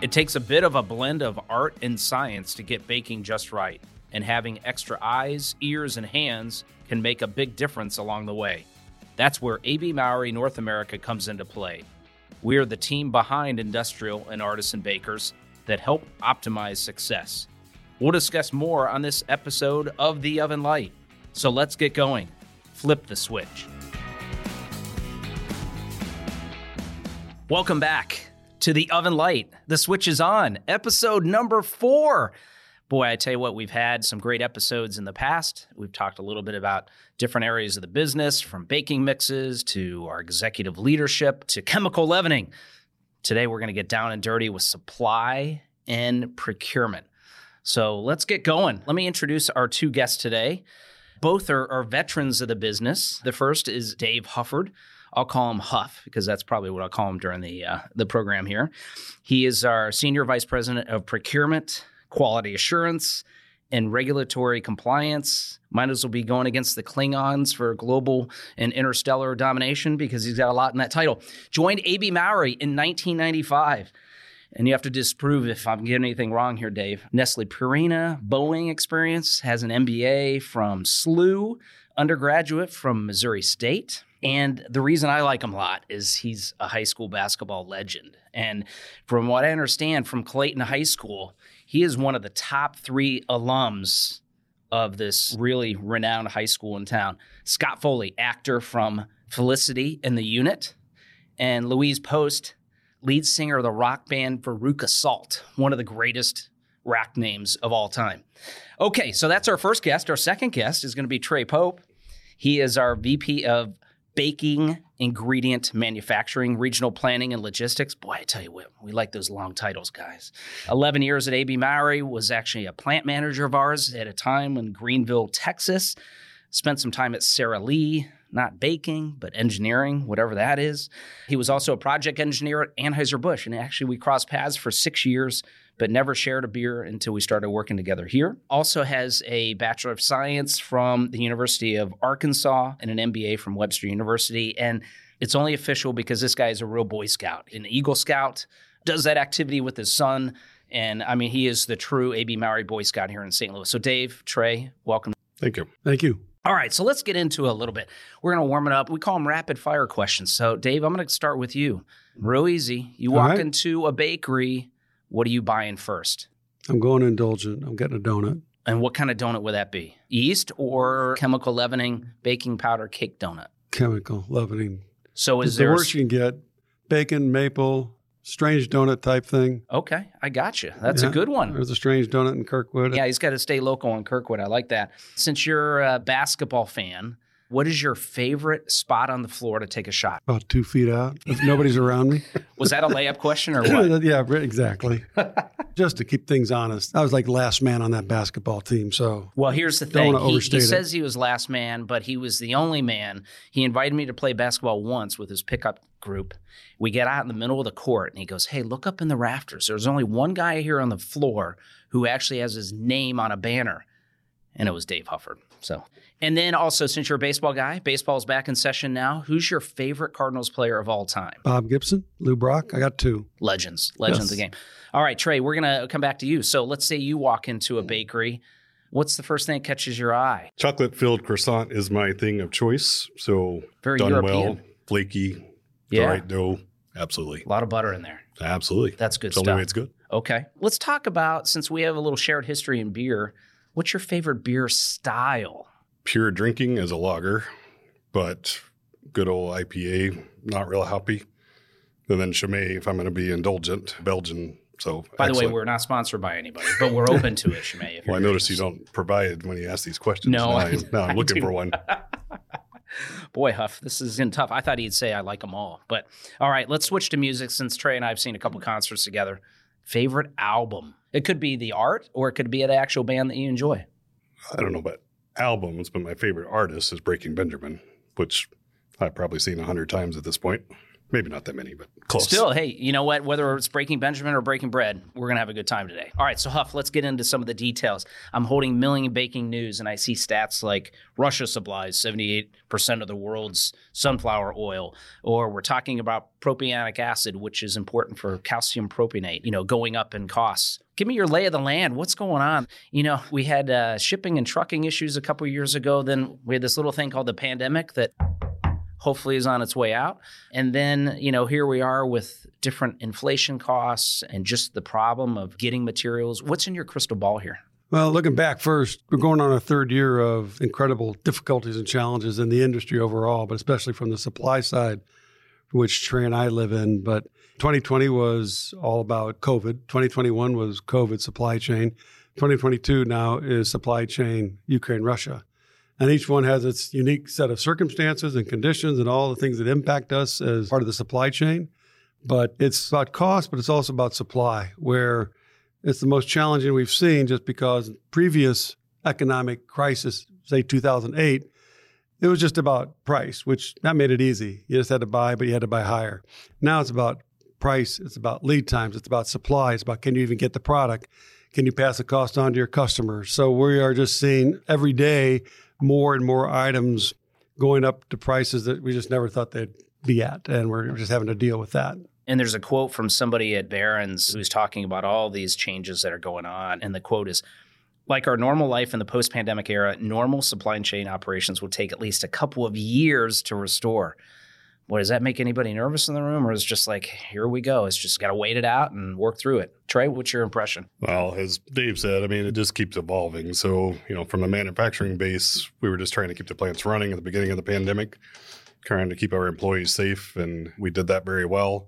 It takes a bit of a blend of art and science to get baking just right, and having extra eyes, ears, and hands can make a big difference along the way. That's where AB Mauri North America comes into play. We are the team behind industrial and artisan bakers that help optimize success. We'll discuss more on this episode of The Oven Light. So let's get going. Flip the switch. Welcome back to The Oven Light. The switch is on, episode number four. Boy, I tell you what, we've had some great episodes in the past. We've talked a little bit about different areas of the business, from baking mixes to our executive leadership to chemical leavening. Today, we're going to get down and dirty with supply and procurement. So let's get going. Let me introduce our two guests today. Both are, are veterans of the business. The first is Dave Hufford. I'll call him Huff because that's probably what I'll call him during the uh, the program here. He is our senior vice president of procurement quality assurance, and regulatory compliance. Might as well be going against the Klingons for global and interstellar domination because he's got a lot in that title. Joined AB Mauri in 1995. And you have to disprove if I'm getting anything wrong here, Dave. Nestle Purina, Boeing experience, has an MBA from SLU, undergraduate from Missouri State. And the reason I like him a lot is he's a high school basketball legend. And from what I understand from Clayton High School, he is one of the top three alums of this really renowned high school in town. Scott Foley, actor from Felicity and the Unit, and Louise Post, lead singer of the rock band Veruca Salt, one of the greatest rock names of all time. Okay, so that's our first guest. Our second guest is going to be Trey Pope. He is our VP of baking, ingredient manufacturing, regional planning, and logistics. Boy, I tell you what, we like those long titles, guys. 11 years at AB Mauri, was actually a plant manager of ours at a time in Greenville, Texas. Spent some time at Sara Lee, not baking, but engineering, whatever that is. He was also a project engineer at Anheuser-Busch, and actually we crossed paths for six years but never shared a beer until we started working together here. Also has a Bachelor of Science from the University of Arkansas and an MBA from Webster University. And it's only official because this guy is a real Boy Scout, an Eagle Scout, does that activity with his son. And I mean, he is the true AB Mauri Boy Scout here in St. Louis. So, Dave, Trey, welcome. Thank you. Thank you. All right, so let's get into it a little bit. We're going to warm it up. We call them rapid fire questions. So, Dave, I'm going to start with you. Real easy. You walk right. into a bakery what are you buying first? I'm going indulgent. I'm getting a donut. And what kind of donut would that be? Yeast or chemical leavening, baking powder, cake donut? Chemical leavening. So is it's there the worst you can get? Bacon, maple, strange donut type thing. Okay, I got you. That's yeah, a good one. There's a strange donut in Kirkwood. Yeah, he's got to stay local in Kirkwood. I like that. Since you're a basketball fan, what is your favorite spot on the floor to take a shot? About two feet out, if nobody's around me. Was that a layup question or what? yeah, exactly. Just to keep things honest. I was like last man on that basketball team. So, well, here's the thing. He, he says he was last man, but he was the only man. He invited me to play basketball once with his pickup group. We get out in the middle of the court, and he goes, "Hey, look up in the rafters. There's only one guy here on the floor who actually has his name on a banner." and it was Dave Hufford. So, and then also, since you're a baseball guy, baseball's back in session now. Who's your favorite Cardinals player of all time? Bob Gibson, Lou Brock. I got two legends, legends yes. of the game. All right, Trey, we're gonna come back to you. So, let's say you walk into a mm. bakery. What's the first thing that catches your eye? Chocolate filled croissant is my thing of choice. So, very done European. well, flaky, yeah. right dough. Absolutely. A lot of butter in there. Absolutely. That's good it's stuff. Only way it's good. Okay. Let's talk about since we have a little shared history in beer What's your favorite beer style? Pure drinking as a lager, but good old IPA, not real happy. And then Chimay, if I'm going to be indulgent, Belgian. So, by excellent. the way, we're not sponsored by anybody, but we're open to it, Chimay. well, I notice you don't provide when you ask these questions. No, now, I, I'm looking for one. Boy, Huff, this is in tough. I thought he'd say I like them all, but all right, let's switch to music since Trey and I have seen a couple mm-hmm. concerts together. Favorite album? It could be the art or it could be the actual band that you enjoy. I don't know about albums, but my favorite artist is Breaking Benjamin, which I've probably seen a hundred times at this point. Maybe not that many, but close. Still, hey, you know what? Whether it's breaking Benjamin or breaking bread, we're going to have a good time today. All right, so Huff, let's get into some of the details. I'm holding milling and baking news, and I see stats like Russia supplies 78% of the world's sunflower oil, or we're talking about propionic acid, which is important for calcium propionate, you know, going up in costs. Give me your lay of the land. What's going on? You know, we had uh, shipping and trucking issues a couple years ago. Then we had this little thing called the pandemic that hopefully is on its way out. And then, you know, here we are with different inflation costs and just the problem of getting materials. What's in your crystal ball here? Well, looking back first, we're going on our third year of incredible difficulties and challenges in the industry overall, but especially from the supply side, which Trey and I live in. But 2020 was all about COVID. 2021 was COVID supply chain. 2022 now is supply chain Ukraine, Russia and each one has its unique set of circumstances and conditions and all the things that impact us as part of the supply chain. But it's about cost, but it's also about supply, where it's the most challenging we've seen just because previous economic crisis, say 2008, it was just about price, which that made it easy. You just had to buy, but you had to buy higher. Now it's about price, it's about lead times, it's about supply, it's about can you even get the product? Can you pass the cost on to your customers? So we are just seeing every day more and more items going up to prices that we just never thought they'd be at. And we're just having to deal with that. And there's a quote from somebody at Barron's who's talking about all these changes that are going on. And the quote is like our normal life in the post pandemic era, normal supply chain operations will take at least a couple of years to restore. What does that make anybody nervous in the room, or is it just like here we go? It's just got to wait it out and work through it. Trey, what's your impression? Well, as Dave said, I mean, it just keeps evolving. So, you know, from a manufacturing base, we were just trying to keep the plants running at the beginning of the pandemic, trying to keep our employees safe, and we did that very well.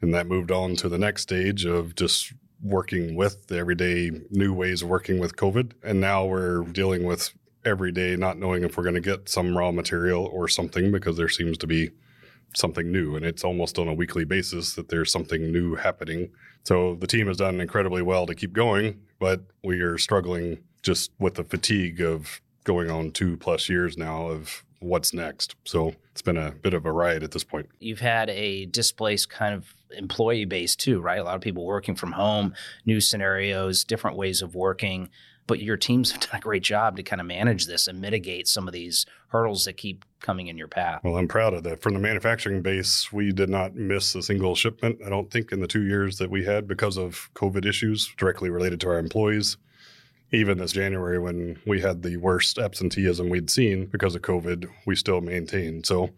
And that moved on to the next stage of just working with the everyday new ways of working with COVID. And now we're dealing with every day not knowing if we're going to get some raw material or something because there seems to be something new and it's almost on a weekly basis that there's something new happening. So the team has done incredibly well to keep going but we are struggling just with the fatigue of going on two plus years now of what's next. So it's been a bit of a ride at this point. You've had a displaced kind of employee base too right? A lot of people working from home new scenarios different ways of working but your teams have done a great job to kind of manage this and mitigate some of these hurdles that keep coming in your path. Well, I'm proud of that. From the manufacturing base, we did not miss a single shipment, I don't think, in the two years that we had because of COVID issues directly related to our employees. Even this January, when we had the worst absenteeism we'd seen because of COVID, we still maintained. So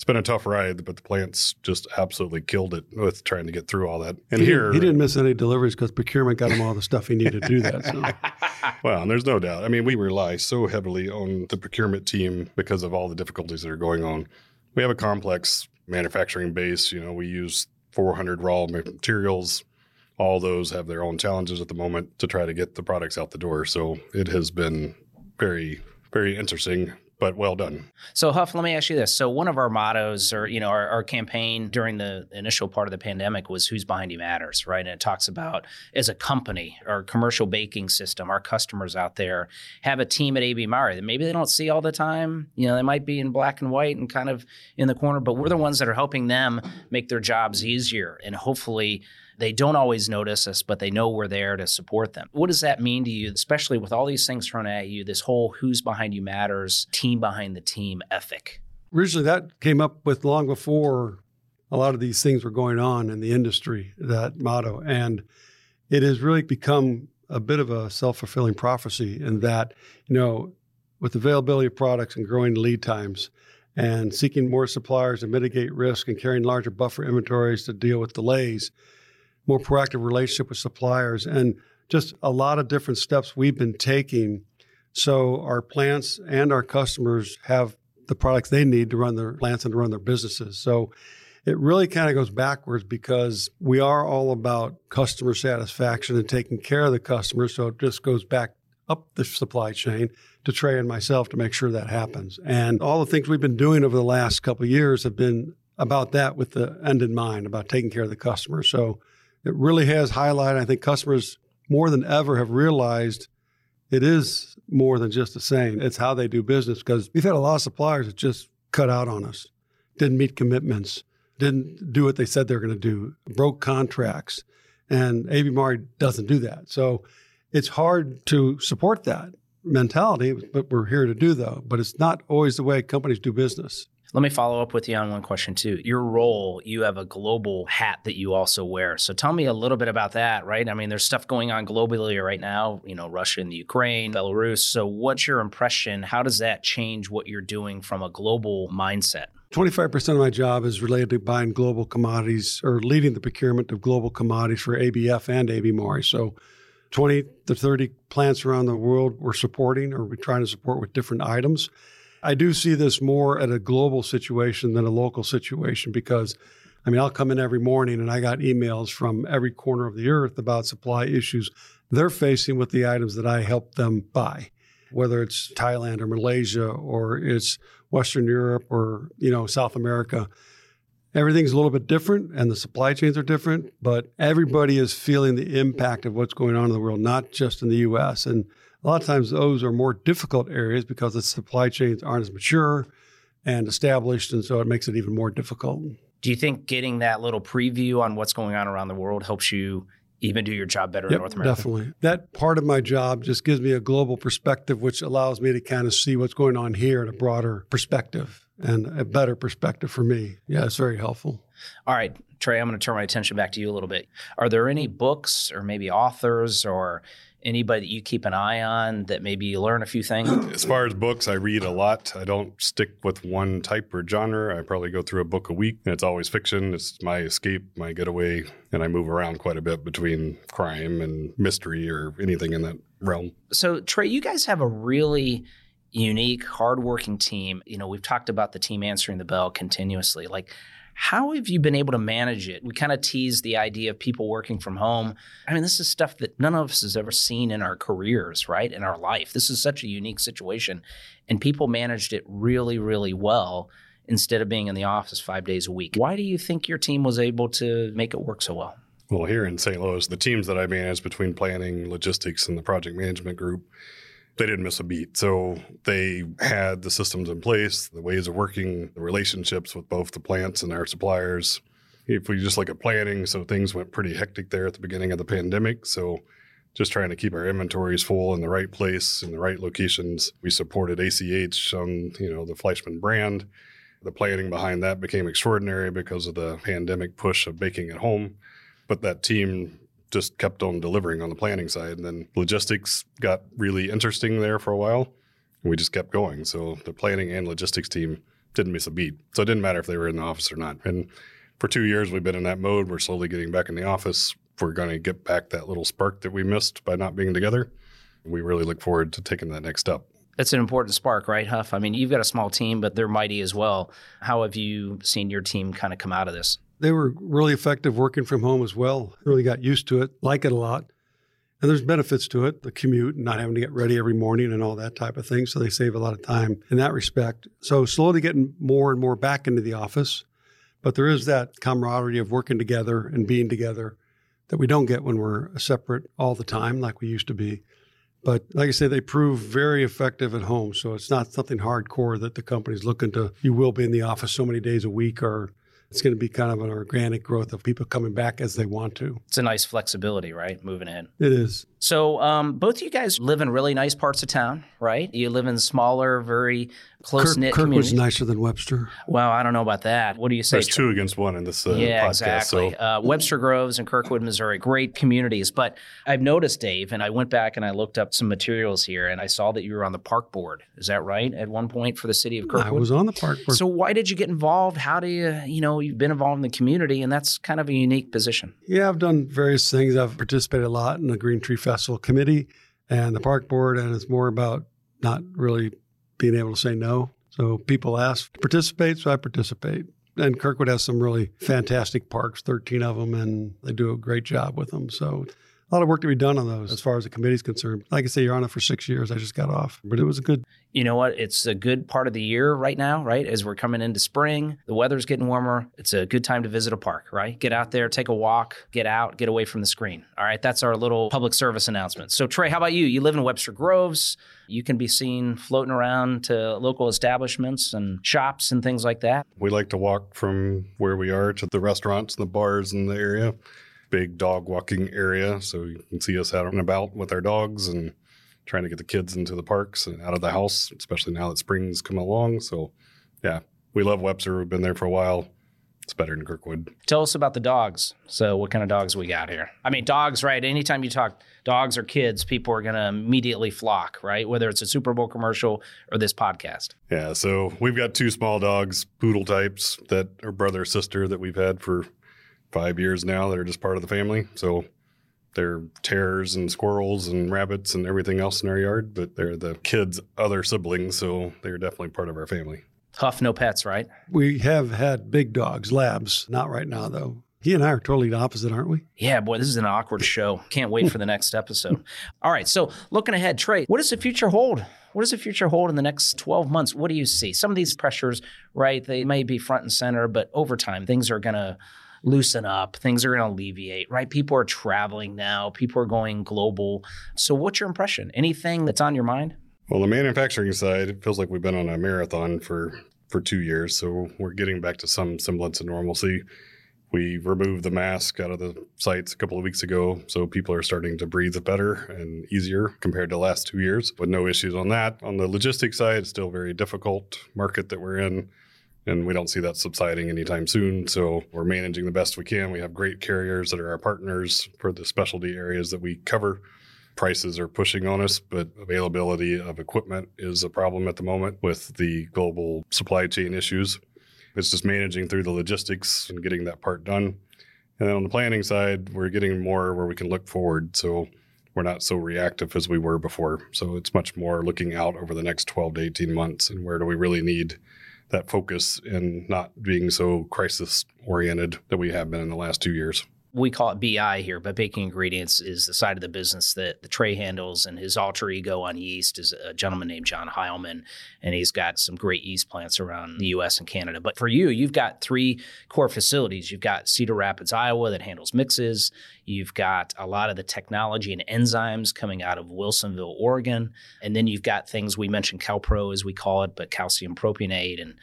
it's been a tough ride, but the plants just absolutely killed it with trying to get through all that. And he here, he didn't miss any deliveries because procurement got him all the stuff he needed to do that. So. well, and there's no doubt. I mean, we rely so heavily on the procurement team because of all the difficulties that are going on. We have a complex manufacturing base. You know, we use 400 raw materials. All those have their own challenges at the moment to try to get the products out the door. So it has been very, very interesting but well done. So Huff, let me ask you this. So one of our mottos or, you know, our, our, campaign during the initial part of the pandemic was who's behind you matters, right? And it talks about as a company or commercial baking system, our customers out there have a team at AB Mauri that maybe they don't see all the time. You know, they might be in black and white and kind of in the corner, but we're the ones that are helping them make their jobs easier and hopefully they don't always notice us, but they know we're there to support them. What does that mean to you, especially with all these things thrown at you, this whole who's behind you matters, team behind the team ethic? Originally, that came up with long before a lot of these things were going on in the industry, that motto. And it has really become a bit of a self fulfilling prophecy in that, you know, with availability of products and growing lead times and seeking more suppliers to mitigate risk and carrying larger buffer inventories to deal with delays, more proactive relationship with suppliers, and just a lot of different steps we've been taking so our plants and our customers have the products they need to run their plants and to run their businesses. So it really kind of goes backwards because we are all about customer satisfaction and taking care of the customer. So it just goes back up the supply chain to Trey and myself to make sure that happens. And all the things we've been doing over the last couple of years have been about that with the end in mind, about taking care of the customer. So it really has highlighted. I think customers more than ever have realized it is more than just a saying. It's how they do business because we've had a lot of suppliers that just cut out on us, didn't meet commitments, didn't do what they said they were going to do, broke contracts. And AB Mauri doesn't do that. So it's hard to support that mentality, but we're here to do though. But it's not always the way companies do business. Let me follow up with you on one question too. Your role, you have a global hat that you also wear. So tell me a little bit about that, right? I mean, there's stuff going on globally right now, you know, Russia and the Ukraine, Belarus. So what's your impression? How does that change what you're doing from a global mindset? 25% of my job is related to buying global commodities or leading the procurement of global commodities for ABF and AB Mauri. So 20 to 30 plants around the world we're supporting or we're trying to support with different items. I do see this more at a global situation than a local situation because I mean, I'll come in every morning and I got emails from every corner of the earth about supply issues they're facing with the items that I help them buy, whether it's Thailand or Malaysia or it's Western Europe or, you know, South America. Everything's a little bit different and the supply chains are different, but everybody is feeling the impact of what's going on in the world, not just in the US. And a lot of times those are more difficult areas because the supply chains aren't as mature and established. And so it makes it even more difficult. Do you think getting that little preview on what's going on around the world helps you even do your job better yep, in North America? Definitely. That part of my job just gives me a global perspective, which allows me to kind of see what's going on here in a broader perspective and a better perspective for me. Yeah, it's very helpful. All right, Trey, I'm going to turn my attention back to you a little bit. Are there any books or maybe authors or anybody that you keep an eye on that maybe you learn a few things? As far as books, I read a lot. I don't stick with one type or genre. I probably go through a book a week, and it's always fiction. It's my escape, my getaway, and I move around quite a bit between crime and mystery or anything in that realm. So, Trey, you guys have a really unique, hardworking team. You know, we've talked about the team answering the bell continuously. Like, how have you been able to manage it? We kind of teased the idea of people working from home. I mean, this is stuff that none of us has ever seen in our careers, right? In our life. This is such a unique situation. And people managed it really, really well instead of being in the office five days a week. Why do you think your team was able to make it work so well? Well, here in St. Louis, the teams that I manage between planning, logistics, and the project management group, they didn't miss a beat. So they had the systems in place, the ways of working, the relationships with both the plants and our suppliers. If we just look at planning, so things went pretty hectic there at the beginning of the pandemic. So just trying to keep our inventories full in the right place, in the right locations. We supported ACH on, you know, the Fleischmann brand. The planning behind that became extraordinary because of the pandemic push of baking at home. But that team just kept on delivering on the planning side. And then logistics got really interesting there for a while. And we just kept going. So the planning and logistics team didn't miss a beat. So it didn't matter if they were in the office or not. And for two years, we've been in that mode. We're slowly getting back in the office. We're going to get back that little spark that we missed by not being together. We really look forward to taking that next step. It's an important spark, right, Huff? I mean, you've got a small team, but they're mighty as well. How have you seen your team kind of come out of this? They were really effective working from home as well. Really got used to it, like it a lot. And there's benefits to it, the commute, not having to get ready every morning and all that type of thing. So they save a lot of time in that respect. So slowly getting more and more back into the office. But there is that camaraderie of working together and being together that we don't get when we're separate all the time like we used to be. But like I say, they prove very effective at home. So it's not something hardcore that the company's looking to, you will be in the office so many days a week or it's going to be kind of an organic growth of people coming back as they want to. It's a nice flexibility, right? Moving in. It is. So, um, both of you guys live in really nice parts of town, right? You live in smaller, very close knit communities. Kirk, communities. Kirkwood's nicer than Webster. Well, I don't know about that. What do you say? There's two against one in this uh, yeah, podcast. exactly. So. Uh, Webster Groves and Kirkwood, Missouri, great communities. But I've noticed, Dave, and I went back and I looked up some materials here, and I saw that you were on the park board. Is that right? At one point for the city of Kirkwood. I was on the park board. So why did you get involved? How do you, you know, you've been involved in the community, and that's kind of a unique position. Yeah, I've done various things. I've participated a lot in the Green Tree Festival committee and the park board, and it's more about not really being able to say no. So people ask to participate, so I participate. And Kirkwood has some really fantastic parks, 13 of them, and they do a great job with them. So a lot of work to be done on those as far as the committee's concerned. Like I say, you're on it for six years. I just got off, but it was a good. You know what? It's a good part of the year right now, right? As we're coming into spring, the weather's getting warmer. It's a good time to visit a park, right? Get out there, take a walk, get out, get away from the screen. All right. That's our little public service announcement. So, Trey, how about you? You live in Webster Groves. You can be seen floating around to local establishments and shops and things like that. We like to walk from where we are to the restaurants and the bars in the area big dog walking area. So you can see us out and about with our dogs and trying to get the kids into the parks and out of the house, especially now that spring's come along. So, yeah, we love Webster. We've been there for a while. It's better than Kirkwood. Tell us about the dogs. So, what kind of dogs we got here? I mean, dogs, right? Anytime you talk dogs or kids, people are going to immediately flock, right? Whether it's a Super Bowl commercial or this podcast. Yeah. So, we've got two small dogs, poodle types that are brother sister that we've had for five years now that are just part of the family. So they're terrors and squirrels and rabbits and everything else in our yard, but they're the kids' other siblings, so they're definitely part of our family. Huff, no pets, right? We have had big dogs, labs. Not right now, though. He and I are totally the opposite, aren't we? Yeah, boy, this is an awkward show. Can't wait for the next episode. All right, so looking ahead, Trey, what does the future hold? What does the future hold in the next 12 months? What do you see? Some of these pressures, right, they may be front and center, but over time, things are going to loosen up, things are going to alleviate, right? People are traveling now, people are going global. So, what's your impression? Anything that's on your mind? Well, the manufacturing side, it feels like we've been on a marathon for for two years, so we're getting back to some semblance of normalcy. We removed the mask out of the sites a couple of weeks ago, so people are starting to breathe better and easier compared to last two years, with no issues on that. On the logistics side, it's still very difficult market that we're in and we don't see that subsiding anytime soon. So we're managing the best we can. We have great carriers that are our partners for the specialty areas that we cover. Prices are pushing on us, but availability of equipment is a problem at the moment with the global supply chain issues. It's just managing through the logistics and getting that part done. And then on the planning side, we're getting more where we can look forward. So we're not so reactive as we were before. So it's much more looking out over the next 12 to 18 months and where do we really need that focus and not being so crisis oriented that we have been in the last two years we call it BI here, but baking ingredients is the side of the business that the Trey handles, and his alter ego on yeast is a gentleman named John Heilman, and he's got some great yeast plants around the U.S. and Canada. But for you, you've got three core facilities. You've got Cedar Rapids, Iowa, that handles mixes. You've got a lot of the technology and enzymes coming out of Wilsonville, Oregon, and then you've got things we mentioned CalPro as we call it, but calcium propionate and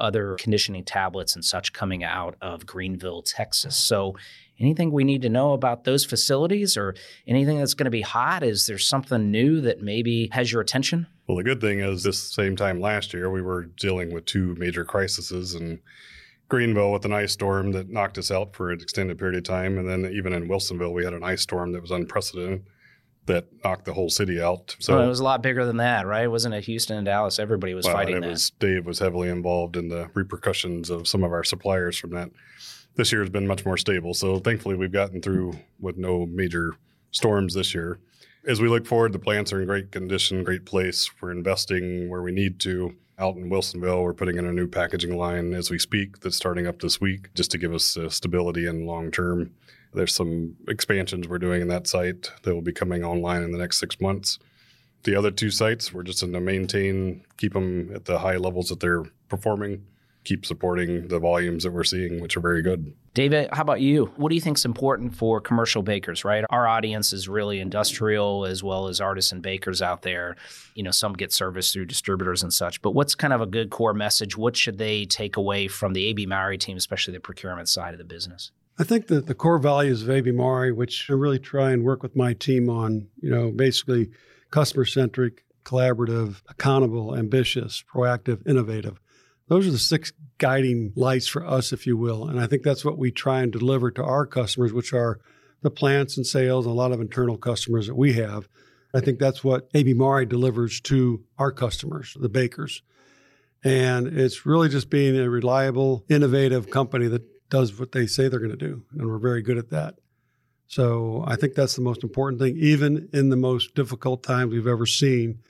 other conditioning tablets and such coming out of Greenville, Texas. So anything we need to know about those facilities or anything that's going to be hot? Is there something new that maybe has your attention? Well, the good thing is this same time last year, we were dealing with two major crises and Greenville with an ice storm that knocked us out for an extended period of time. And then even in Wilsonville, we had an ice storm that was unprecedented that knocked the whole city out. So well, it was a lot bigger than that, right? It wasn't it Houston and Dallas? Everybody was well, fighting it that. Was, Dave was heavily involved in the repercussions of some of our suppliers from that this year has been much more stable. So thankfully, we've gotten through with no major storms this year. As we look forward, the plants are in great condition, great place. We're investing where we need to. Out in Wilsonville, we're putting in a new packaging line as we speak that's starting up this week just to give us uh, stability and long term. There's some expansions we're doing in that site that will be coming online in the next six months. The other two sites, we're just going to maintain, keep them at the high levels that they're performing keep supporting the volumes that we're seeing, which are very good. David, how about you? What do you think is important for commercial bakers, right? Our audience is really industrial as well as artisan bakers out there. You know, some get service through distributors and such, but what's kind of a good core message? What should they take away from the AB Mauri team, especially the procurement side of the business? I think that the core values of AB Mauri, which I really try and work with my team on, you know, basically customer centric, collaborative, accountable, ambitious, proactive, innovative those are the six guiding lights for us, if you will. And I think that's what we try and deliver to our customers, which are the plants and sales and a lot of internal customers that we have. I think that's what AB Mauri delivers to our customers, the bakers. And it's really just being a reliable, innovative company that does what they say they're going to do. And we're very good at that. So I think that's the most important thing, even in the most difficult times we've ever seen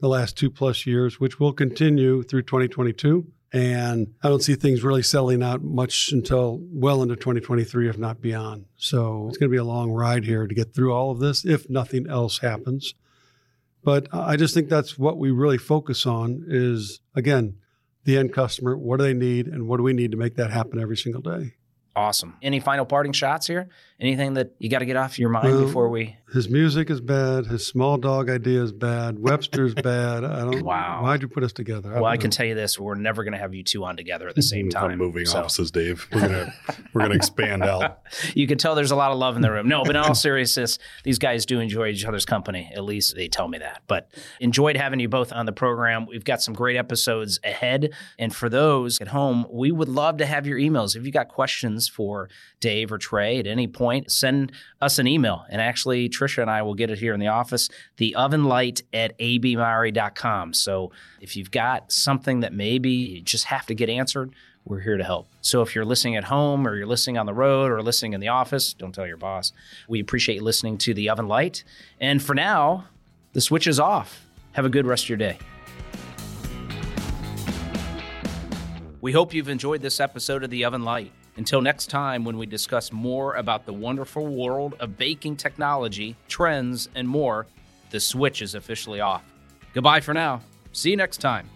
the last two plus years, which will continue through 2022 And I don't see things really settling out much until well into 2023, if not beyond. So it's going to be a long ride here to get through all of this if nothing else happens. But I just think that's what we really focus on is, again, the end customer. What do they need? And what do we need to make that happen every single day? Awesome. Any final parting shots here? Anything that you got to get off your mind Well, before we? His music is bad. His small dog idea is bad. Webster's bad. I don't. Wow. Why'd you put us together? Well, I don't can tell you this: we're never going to have you two on together at the same I'm time. moving So- offices, Dave. We're gonna we're gonna expand out. you can tell there's a lot of love in the room. No, but in all seriousness, these guys do enjoy each other's company. At least they tell me that. But enjoyed having you both on the program. We've got some great episodes ahead. And for those at home, we would love to have your emails. If you got questions for Dave or Trey at any point, send us an email. And actually, Trisha and I will get it here in the office, the oven light at abmauri.com. So if you've got something that maybe you just have to get answered, we're here to help. So if you're listening at home or you're listening on the road or listening in the office, don't tell your boss. We appreciate listening to the Oven Light. And for now, the switch is off. Have a good rest of your day. We hope you've enjoyed this episode of The Oven Light. Until next time, when we discuss more about the wonderful world of baking technology, trends, and more, the switch is officially off. Goodbye for now. See you next time.